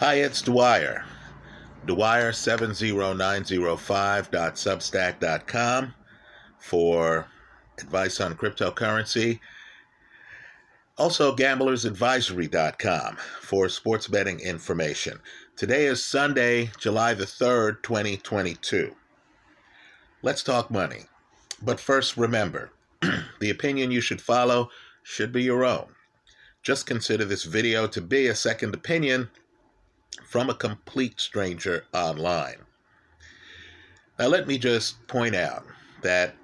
Hi, it's Dwyer. Dwyer70905.substack.com for advice on cryptocurrency. Also, gamblersadvisory.com for sports betting information. Today is Sunday, July the 3rd, 2022. Let's talk money. But first, remember the opinion you should follow should be your own. Just consider this video to be a second opinion from a complete stranger online. Now, let me just point out that,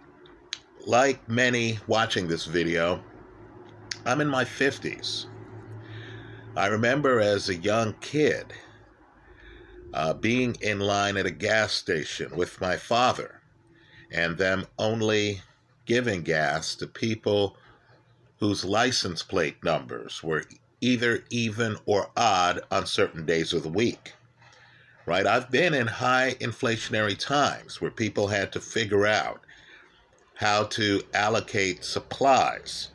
like many watching this video, I'm in my 50s. I remember as a young kid uh, being in line at a gas station with my father and them only giving gas to people whose license plate numbers were either even or odd on certain days of the week. Right? I've been in high inflationary times where people had to figure out how to allocate supplies.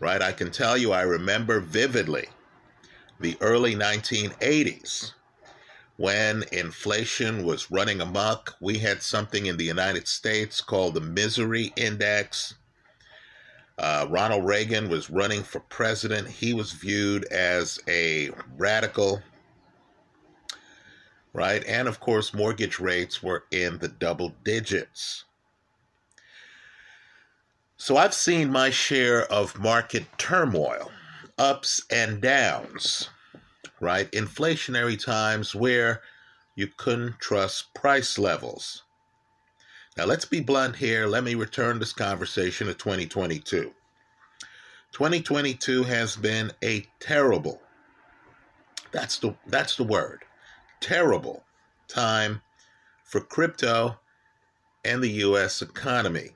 Right? I can tell you, I remember vividly the early 1980s when inflation was running amok. We had something in the United States called the Misery Index uh, Ronald Reagan was running for president. He was viewed as a radical, right? And of course, mortgage rates were in the double digits. So I've seen my share of market turmoil, ups and downs, right? Inflationary times where you couldn't trust price levels. Now, let's be blunt here. Let me return this conversation to 2022. 2022 has been a terrible, that's the, that's the word, terrible time for crypto and the U.S. economy.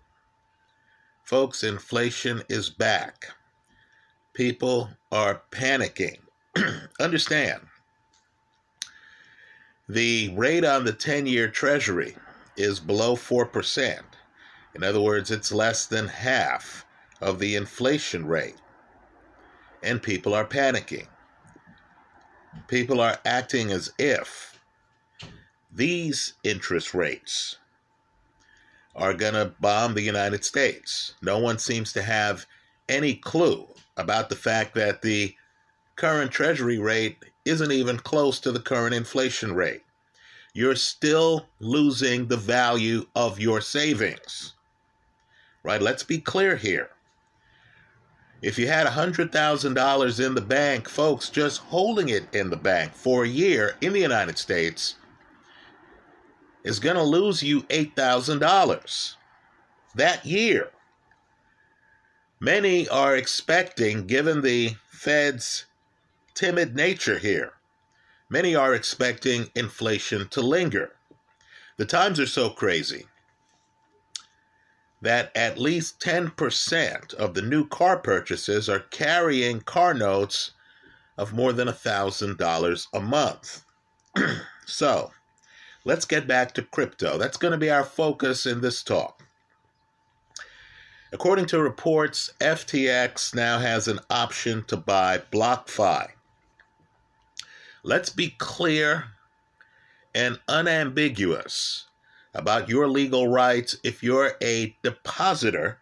Folks, inflation is back. People are panicking. Understand, the rate on the 10 year Treasury is below 4%. In other words, it's less than half of the inflation rate. And people are panicking. People are acting as if these interest rates are going to bomb the United States. No one seems to have any clue about the fact that the current Treasury rate isn't even close to the current inflation rate you're still losing the value of your savings. Right? Let's be clear here. If you had $100,000 in the bank, folks, just holding it in the bank for a year in the United States is going to lose you $8,000 that year. Many are expecting, given the Fed's timid nature here, many are expecting inflation to linger. The times are so crazy that at least 10% of the new car purchases are carrying car notes of more than $1,000 a month. so, let's get back to crypto. That's going to be our focus in this talk. According to reports, FTX now has an option to buy BlockFi. Let's be clear and unambiguous about your legal rights if you're a depositor,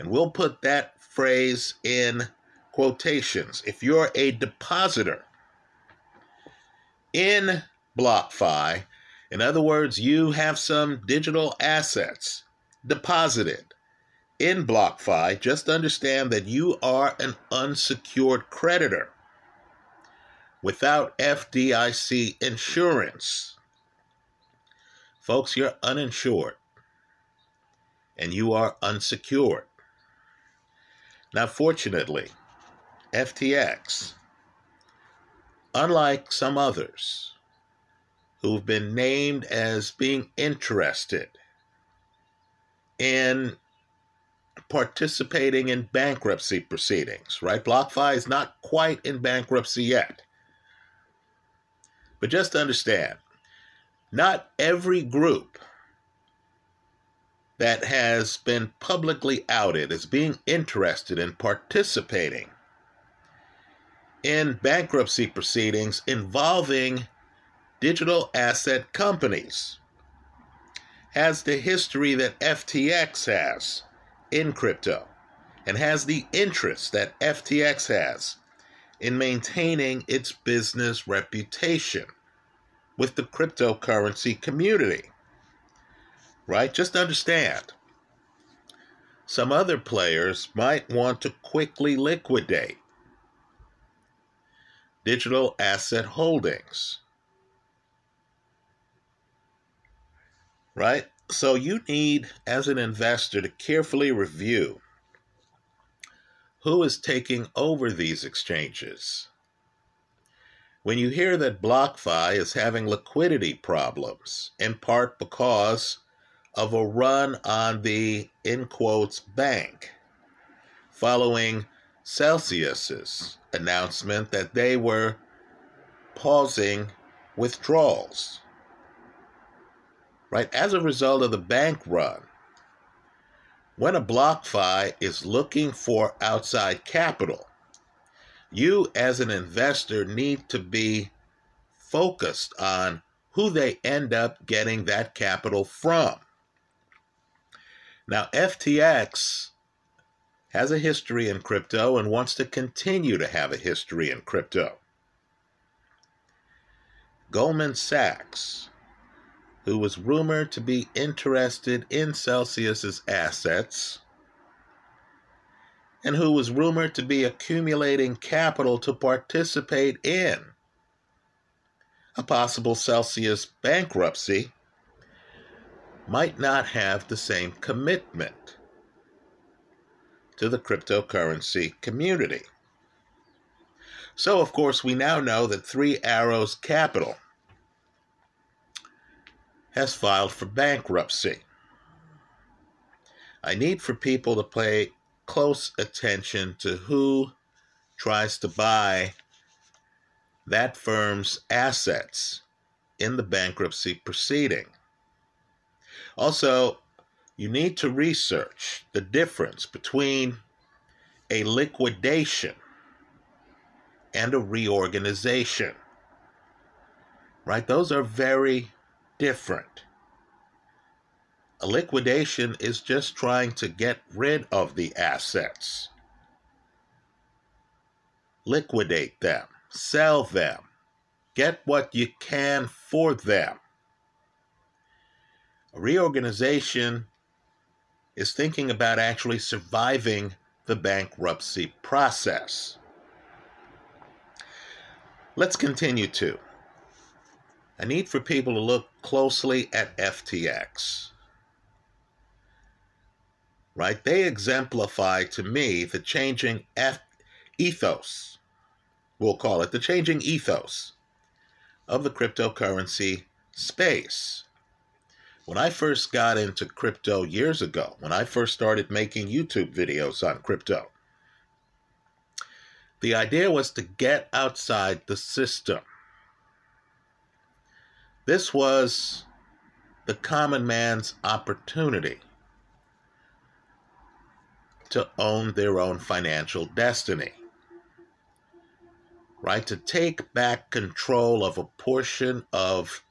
and we'll put that phrase in quotations. If you're a depositor in BlockFi, in other words, you have some digital assets deposited in BlockFi, just understand that you are an unsecured creditor without FDIC insurance. Folks, you're uninsured and you are unsecured. Now, fortunately, FTX, unlike some others who've been named as being interested in participating in bankruptcy proceedings, right? BlockFi is not quite in bankruptcy yet. But just understand, not every group that has been publicly outed as being interested in participating in bankruptcy proceedings involving digital asset companies has the history that FTX has in crypto and has the interest that FTX has in maintaining its business reputation with the cryptocurrency community. Right? Just understand. Some other players might want to quickly liquidate digital asset holdings. Right? So you need, as an investor, to carefully review who is taking over these exchanges. When you hear that BlockFi is having liquidity problems, in part because of a run on the, in quotes, bank, following Celsius's announcement that they were pausing withdrawals. Right? As a result of the bank run, when a BlockFi is looking for outside capital, you as an investor need to be focused on who they end up getting that capital from. Now, FTX has a history in crypto and wants to continue to have a history in crypto. Goldman Sachs, who was rumored to be interested in Celsius's assets and who was rumored to be accumulating capital to participate in a possible Celsius bankruptcy, might not have the same commitment to the cryptocurrency community. So, of course, we now know that Three Arrows Capital has filed for bankruptcy. I need for people to pay close attention to who tries to buy that firm's assets in the bankruptcy proceeding. Also, you need to research the difference between a liquidation and a reorganization. Right? Those are very different. A liquidation is just trying to get rid of the assets, liquidate them, sell them, get what you can for them. A reorganization is thinking about actually surviving the bankruptcy process. Let's continue to. A need for people to look closely at FTX. Right? They exemplify to me the changing F- ethos, we'll call it the changing ethos of the cryptocurrency space. When I first got into crypto years ago, when I first started making YouTube videos on crypto, the idea was to get outside the system. This was the common man's opportunity to own their own financial destiny. Right? To take back control of a portion of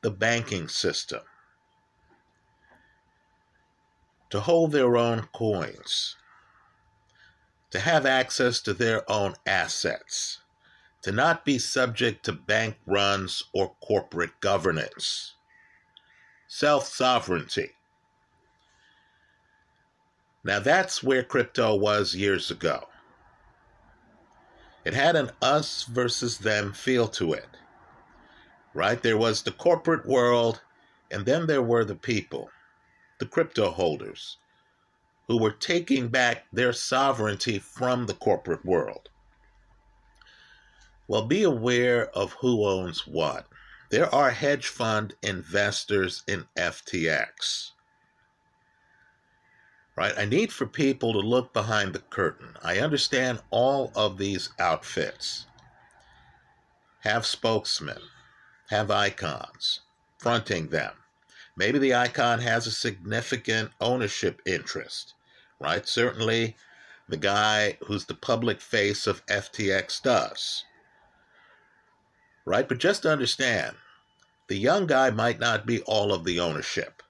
the banking system, to hold their own coins, to have access to their own assets, to not be subject to bank runs or corporate governance, self sovereignty. Now that's where crypto was years ago. It had an us versus them feel to it right? There was the corporate world, and then there were the people, the crypto holders, who were taking back their sovereignty from the corporate world. Well, be aware of who owns what. There are hedge fund investors in FTX. Right? I need for people to look behind the curtain. I understand all of these outfits have spokesmen, have icons fronting them. Maybe the icon has a significant ownership interest, right? Certainly, the guy who's the public face of FTX does. Right? But just understand the young guy might not be all of the ownership.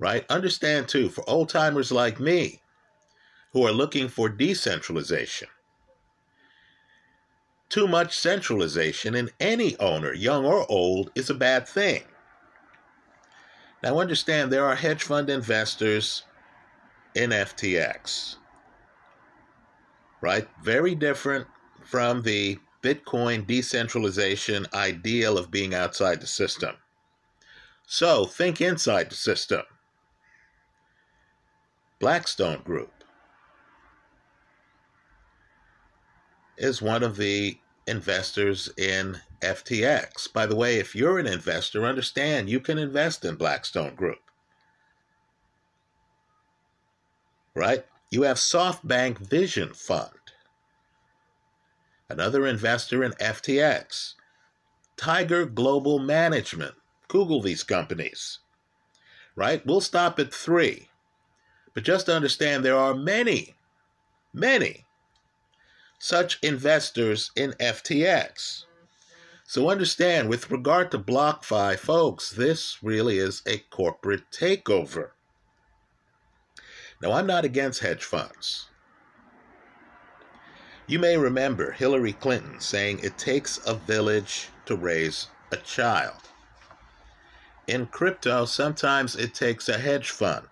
Right? Understand too, for old timers like me who are looking for decentralization, too much centralization in any owner, young or old, is a bad thing. Now, understand there are hedge fund investors in FTX, right? Very different from the Bitcoin decentralization ideal of being outside the system. So, think inside the system. Blackstone Group is one of the investors in FTX. By the way, if you're an investor, understand you can invest in Blackstone Group. Right? You have SoftBank Vision Fund, another investor in FTX. Tiger Global Management. Google these companies. Right? We'll stop at three. But just to understand there are many, many such investors in FTX. So understand, with regard to BlockFi, folks, this really is a corporate takeover. Now, I'm not against hedge funds. You may remember Hillary Clinton saying it takes a village to raise a child. In crypto, sometimes it takes a hedge fund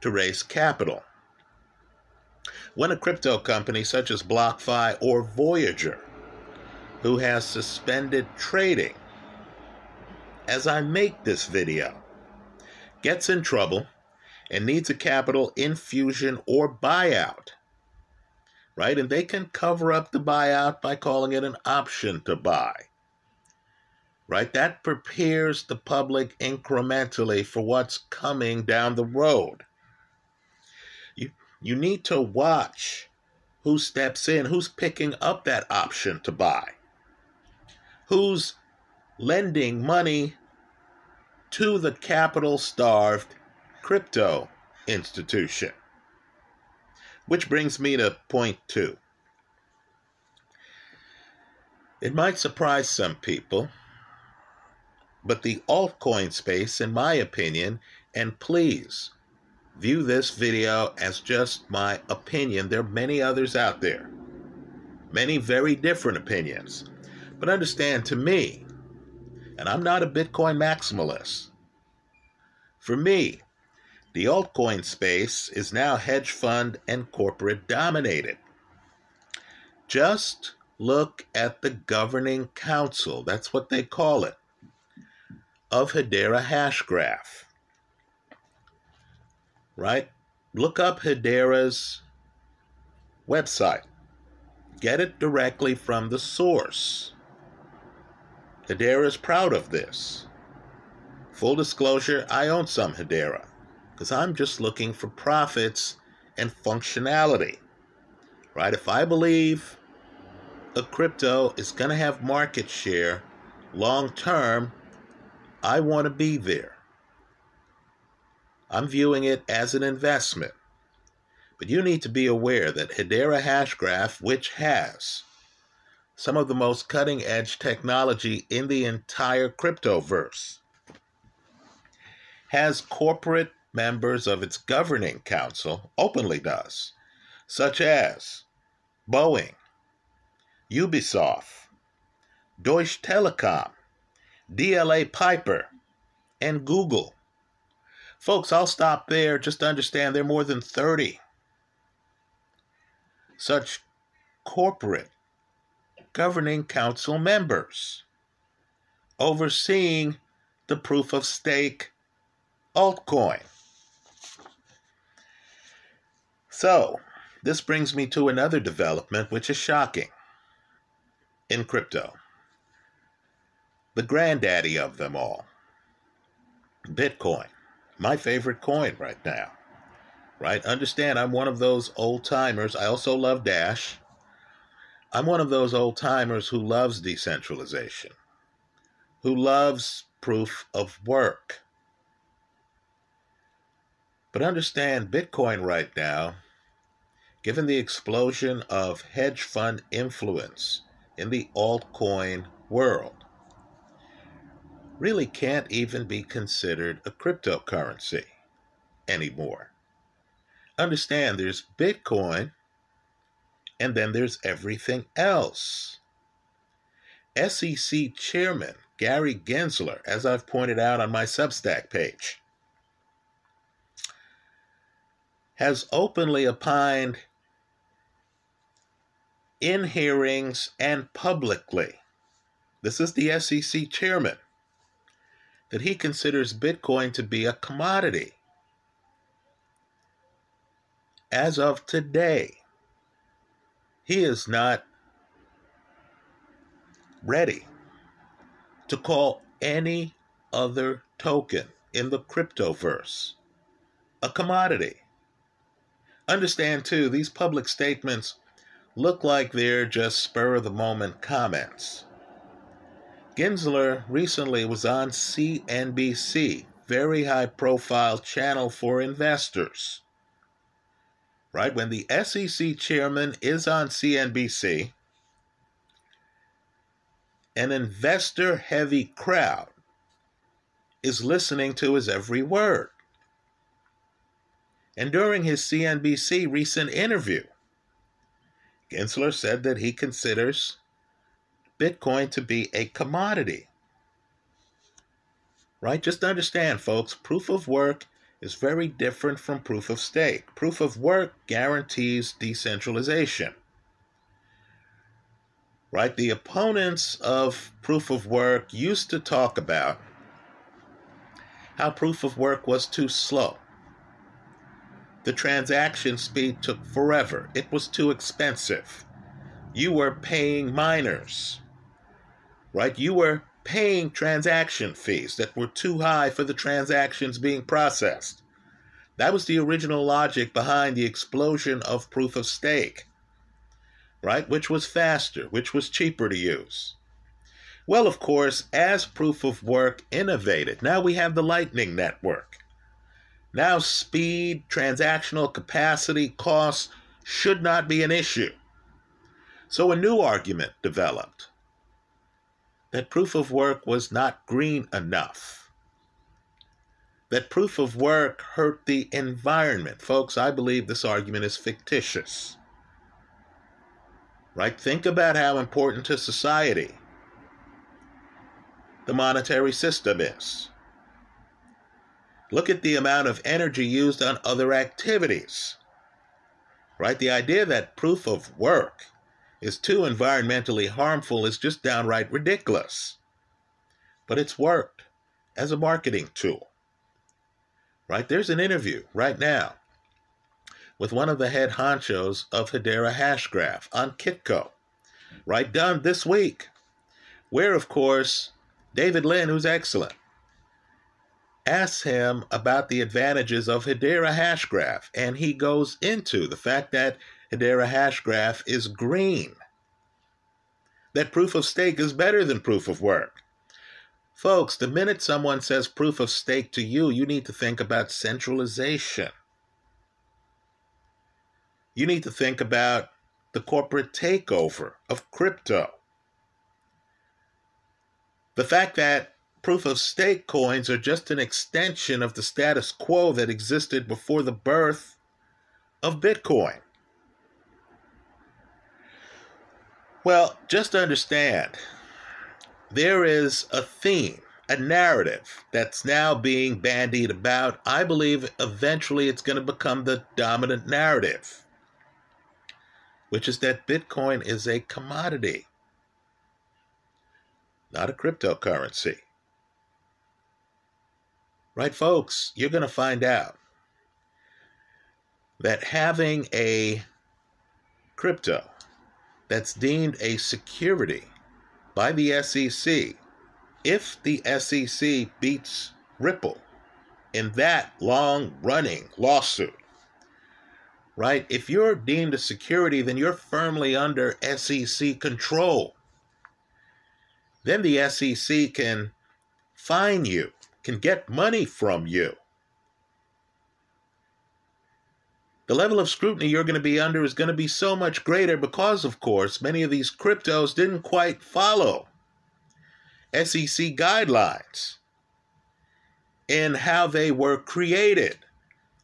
to raise capital. When a crypto company such as BlockFi or Voyager, who has suspended trading, as I make this video, gets in trouble and needs a capital infusion or buyout, right? And they can cover up the buyout by calling it an option to buy, right? That prepares the public incrementally for what's coming down the road. You you need to watch who steps in, who's picking up that option to buy, who's lending money to the capital starved crypto institution. Which brings me to point two. It might surprise some people, but the altcoin space, in my opinion, and please view this video as just my opinion. There are many others out there, many very different opinions. But understand to me, and I'm not a Bitcoin maximalist, for me, the altcoin space is now hedge fund and corporate dominated. Just look at the governing council, that's what they call it, of Hedera Hashgraph right? Look up Hedera's website. Get it directly from the source. Hedera is proud of this. Full disclosure, I own some Hedera because I'm just looking for profits and functionality. Right? If I believe a crypto is going to have market share long term, I want to be there. I'm viewing it as an investment. But you need to be aware that Hedera Hashgraph, which has some of the most cutting edge technology in the entire cryptoverse, has corporate members of its governing council, openly does, such as Boeing, Ubisoft, Deutsche Telekom, DLA Piper, and Google. Folks, I'll stop there. Just understand there are more than 30 such corporate governing council members overseeing the proof of stake altcoin. So, this brings me to another development which is shocking in crypto. The granddaddy of them all, Bitcoin my favorite coin right now. Right? Understand, I'm one of those old timers. I also love Dash. I'm one of those old timers who loves decentralization, who loves proof of work. But understand, Bitcoin right now given the explosion of hedge fund influence in the altcoin world, really can't even be considered a cryptocurrency anymore. Understand there's Bitcoin and then there's everything else. SEC Chairman Gary Gensler, as I've pointed out on my Substack page, has openly opined in hearings and publicly. This is the SEC chairman that he considers Bitcoin to be a commodity. As of today, he is not ready to call any other token in the cryptoverse a commodity. Understand, too, these public statements look like they're just spur of the moment comments. Gensler recently was on CNBC, very high profile channel for investors. Right? When the SEC chairman is on CNBC, an investor heavy crowd is listening to his every word. And during his CNBC recent interview, Gensler said that he considers Bitcoin to be a commodity. Right? Just understand, folks, proof of work is very different from proof of stake. Proof of work guarantees decentralization. Right? The opponents of proof of work used to talk about how proof of work was too slow. The transaction speed took forever. It was too expensive. You were paying miners right? You were paying transaction fees that were too high for the transactions being processed. That was the original logic behind the explosion of proof of stake, right? Which was faster, which was cheaper to use. Well, of course, as proof of work innovated, now we have the Lightning Network. Now, speed, transactional capacity, costs should not be an issue. So, a new argument developed that proof of work was not green enough. That proof of work hurt the environment. Folks, I believe this argument is fictitious. Right? Think about how important to society the monetary system is. Look at the amount of energy used on other activities. Right? The idea that proof of work is too environmentally harmful is just downright ridiculous. But it's worked as a marketing tool. Right? There's an interview right now with one of the head honchos of Hedera Hashgraph on Kitco, right? Done this week, where, of course, David Lin, who's excellent, asks him about the advantages of Hedera Hashgraph, and he goes into the fact that Hedera Hashgraph is green. That proof of stake is better than proof of work. Folks, the minute someone says proof of stake to you, you need to think about centralization. You need to think about the corporate takeover of crypto. The fact that proof of stake coins are just an extension of the status quo that existed before the birth of Bitcoin. Well, just understand there is a theme, a narrative that's now being bandied about. I believe eventually it's going to become the dominant narrative, which is that Bitcoin is a commodity, not a cryptocurrency. Right, folks? You're going to find out that having a crypto that's deemed a security by the SEC if the SEC beats Ripple in that long running lawsuit. Right? If you're deemed a security, then you're firmly under SEC control. Then the SEC can fine you, can get money from you. the level of scrutiny you're going to be under is going to be so much greater because, of course, many of these cryptos didn't quite follow SEC guidelines in how they were created,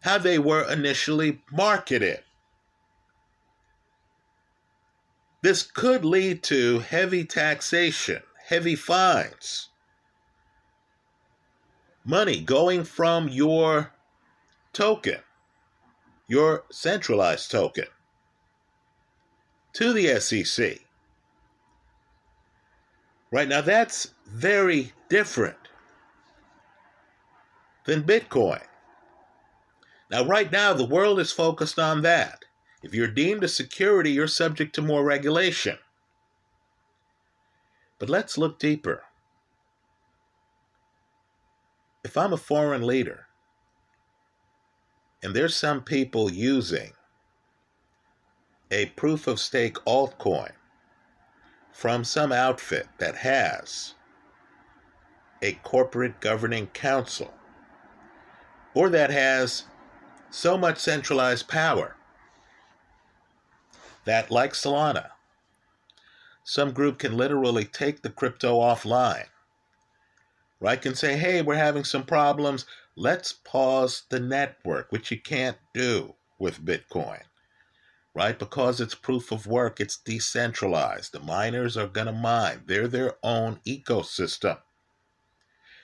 how they were initially marketed. This could lead to heavy taxation, heavy fines, money going from your token your centralized token to the SEC. Right now, that's very different than Bitcoin. Now, right now, the world is focused on that. If you're deemed a security, you're subject to more regulation. But let's look deeper. If I'm a foreign leader, and there's some people using a proof of stake altcoin from some outfit that has a corporate governing council or that has so much centralized power that, like Solana, some group can literally take the crypto offline, right? Can say, hey, we're having some problems. Let's pause the network, which you can't do with Bitcoin, right? Because it's proof of work, it's decentralized. The miners are going to mine, they're their own ecosystem.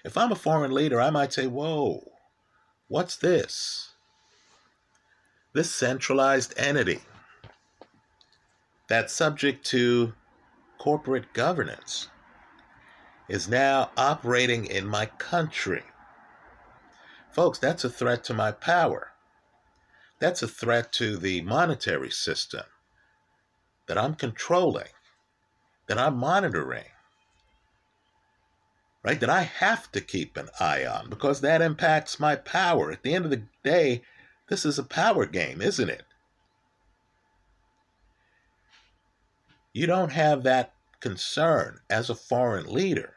If I'm a foreign leader, I might say, whoa, what's this? This centralized entity that's subject to corporate governance is now operating in my country. Folks, that's a threat to my power. That's a threat to the monetary system that I'm controlling, that I'm monitoring, right? That I have to keep an eye on because that impacts my power. At the end of the day, this is a power game, isn't it? You don't have that concern as a foreign leader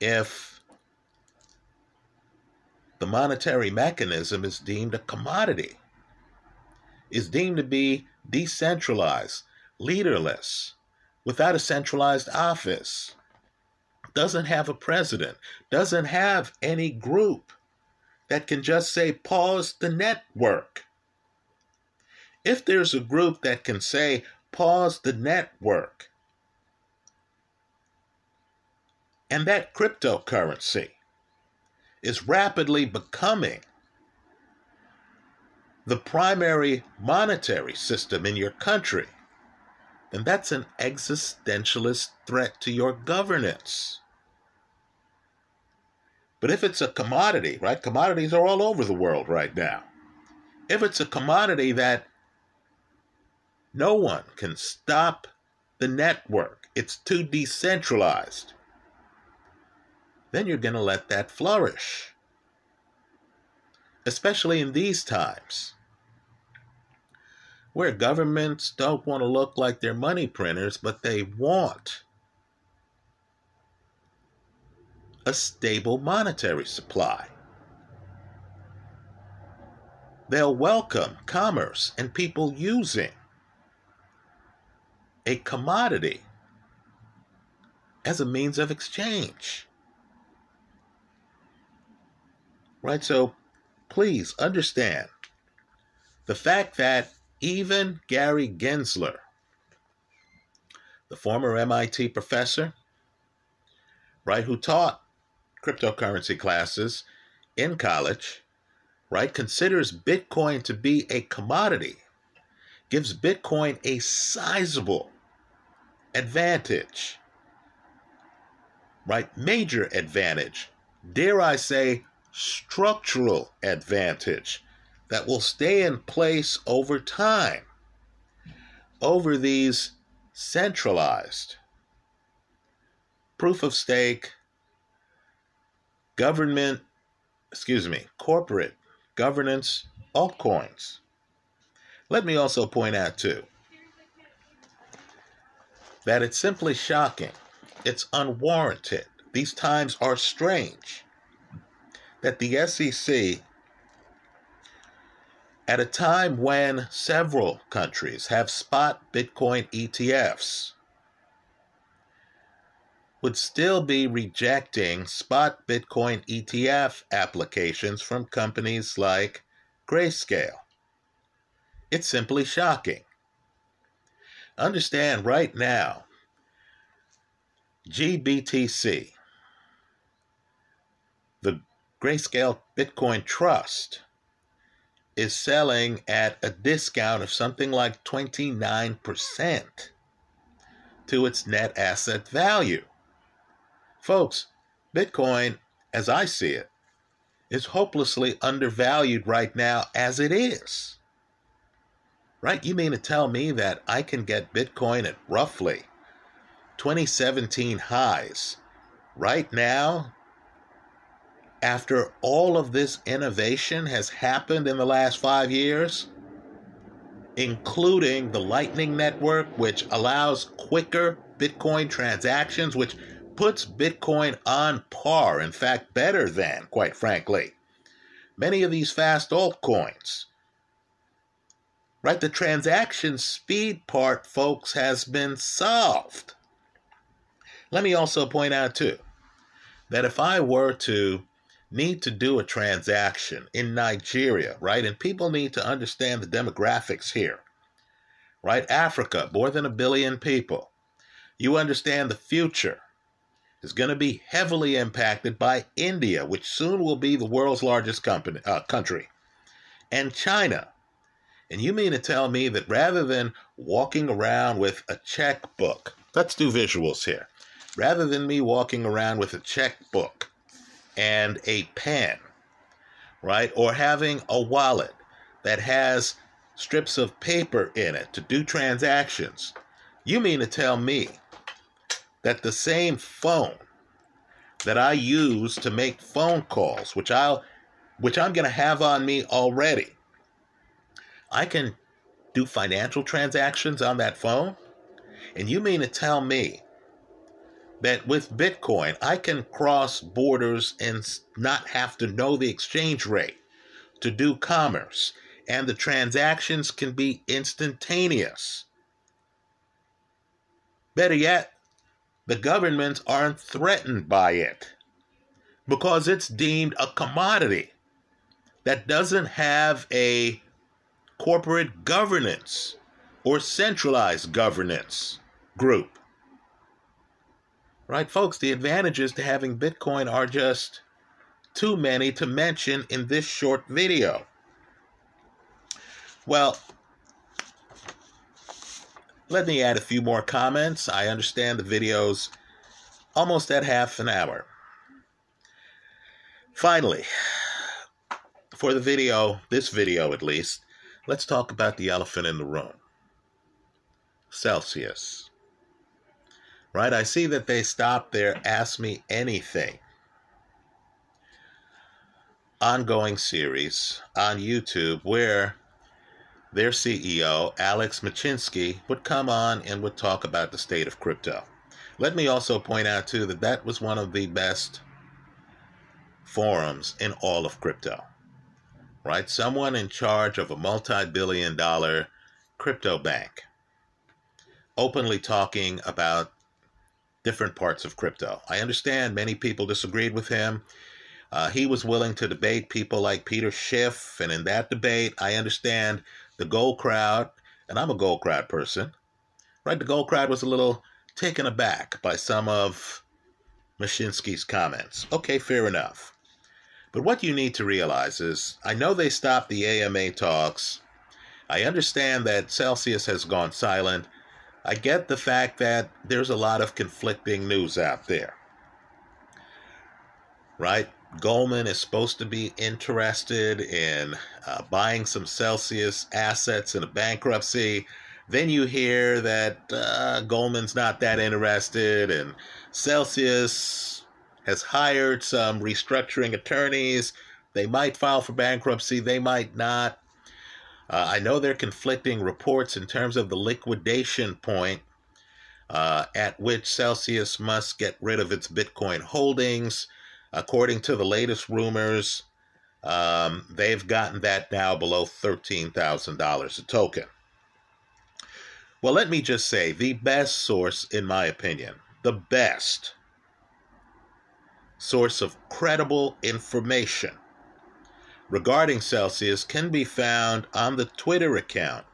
if the monetary mechanism is deemed a commodity, is deemed to be decentralized, leaderless, without a centralized office, doesn't have a president, doesn't have any group that can just say, pause the network. If there's a group that can say, pause the network, and that cryptocurrency is rapidly becoming the primary monetary system in your country, then that's an existentialist threat to your governance. But if it's a commodity, right? Commodities are all over the world right now. If it's a commodity that no one can stop the network, it's too decentralized then you're going to let that flourish. Especially in these times where governments don't want to look like they're money printers, but they want a stable monetary supply. They'll welcome commerce and people using a commodity as a means of exchange. Right? So please understand the fact that even Gary Gensler, the former MIT professor, right, who taught cryptocurrency classes in college, right, considers Bitcoin to be a commodity, gives Bitcoin a sizable advantage, right, major advantage, dare I say, structural advantage that will stay in place over time over these centralized proof of stake government excuse me corporate governance altcoins. Let me also point out too that it's simply shocking. It's unwarranted. These times are strange that the SEC at a time when several countries have spot Bitcoin ETFs, would still be rejecting spot Bitcoin ETF applications from companies like Grayscale. It's simply shocking. Understand right now, GBTC, Grayscale Bitcoin Trust, is selling at a discount of something like 29% to its net asset value. Folks, Bitcoin, as I see it, is hopelessly undervalued right now as it is. Right? You mean to tell me that I can get Bitcoin at roughly 2017 highs right now after all of this innovation has happened in the last five years, including the Lightning Network, which allows quicker Bitcoin transactions, which puts Bitcoin on par, in fact, better than, quite frankly, many of these fast altcoins. Right? The transaction speed part, folks, has been solved. Let me also point out, too, that if I were to need to do a transaction in Nigeria, right? And people need to understand the demographics here, right? Africa, more than a billion people. You understand the future is going to be heavily impacted by India, which soon will be the world's largest company, uh, country, and China. And you mean to tell me that rather than walking around with a checkbook, let's do visuals here. Rather than me walking around with a checkbook and a pen, right? Or having a wallet that has strips of paper in it to do transactions. You mean to tell me that the same phone that I use to make phone calls, which I'll which I'm going to have on me already, I can do financial transactions on that phone? And you mean to tell me that with Bitcoin, I can cross borders and not have to know the exchange rate to do commerce, and the transactions can be instantaneous. Better yet, the governments aren't threatened by it because it's deemed a commodity that doesn't have a corporate governance or centralized governance group. Right, folks, the advantages to having Bitcoin are just too many to mention in this short video. Well, let me add a few more comments. I understand the video's almost at half an hour. Finally, for the video, this video at least, let's talk about the elephant in the room Celsius right? I see that they stopped their, Ask Me Anything ongoing series on YouTube where their CEO, Alex Mashinsky, would come on and would talk about the state of crypto. Let me also point out, too, that that was one of the best forums in all of crypto, right? Someone in charge of a multi billion dollar crypto bank openly talking about different parts of crypto. I understand many people disagreed with him. Uh, he was willing to debate people like Peter Schiff, and in that debate, I understand the Gold crowd, and I'm a Gold crowd person, right? The Gold crowd was a little taken aback by some of Mashinsky's comments. Okay, fair enough. But what you need to realize is I know they stopped the AMA talks. I understand that Celsius has gone silent. I get the fact that there's a lot of conflicting news out there. Right? Goldman is supposed to be interested in uh, buying some Celsius assets in a bankruptcy. Then you hear that uh, Goldman's not that interested, and Celsius has hired some restructuring attorneys. They might file for bankruptcy, they might not. Uh, I know there are conflicting reports in terms of the liquidation point uh, at which Celsius must get rid of its Bitcoin holdings. According to the latest rumors, Um, they've gotten that now below $13,000 a token. Well, let me just say the best source, in my opinion, the best source of credible information regarding Celsius can be found on the Twitter account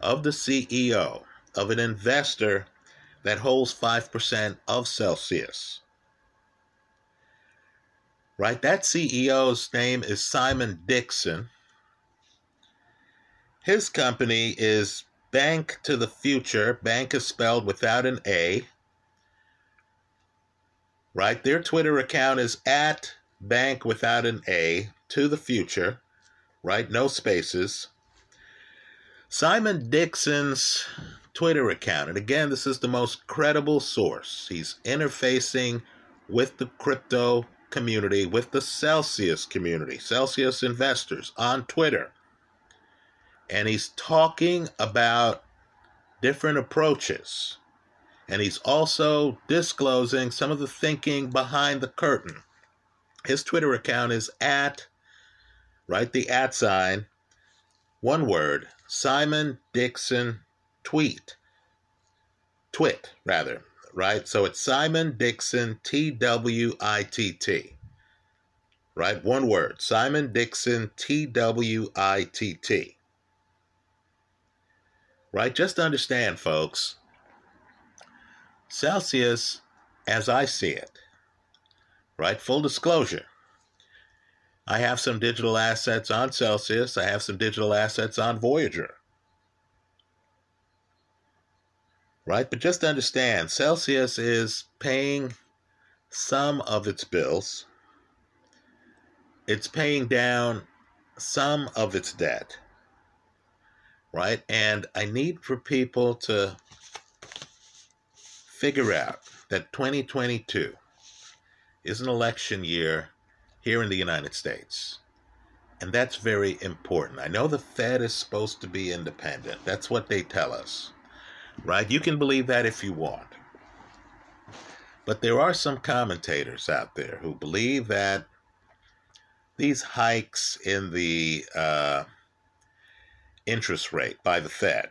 of the CEO of an investor that holds 5% of Celsius right? That CEO's name is Simon Dixon. His company is Bank to the Future. Bank is spelled without an A. Right? Their Twitter account is at Bank without an A to the future. Right? No spaces. Simon Dixon's Twitter account, and again, this is the most credible source. He's interfacing with the crypto community with the Celsius community, Celsius investors on Twitter. And he's talking about different approaches. And he's also disclosing some of the thinking behind the curtain. His Twitter account is at, write the at sign, one word, Simon Dixon Tweet. Twit, rather right? So it's Simon Dixon, T W I T T, right? One word Simon Dixon, T W I T T, right? Just understand, folks, Celsius, as I see it, right? Full disclosure. I have some digital assets on Celsius. I have some digital assets on Voyager. right? But just understand Celsius is paying some of its bills, it's paying down some of its debt, right? And I need for people to figure out that 2022 is an election year here in the United States. And that's very important. I know the Fed is supposed to be independent. That's what they tell us right? You can believe that if you want. But there are some commentators out there who believe that these hikes in the uh, interest rate by the Fed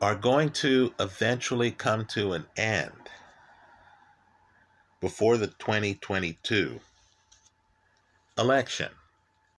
are going to eventually come to an end before the 2022 election.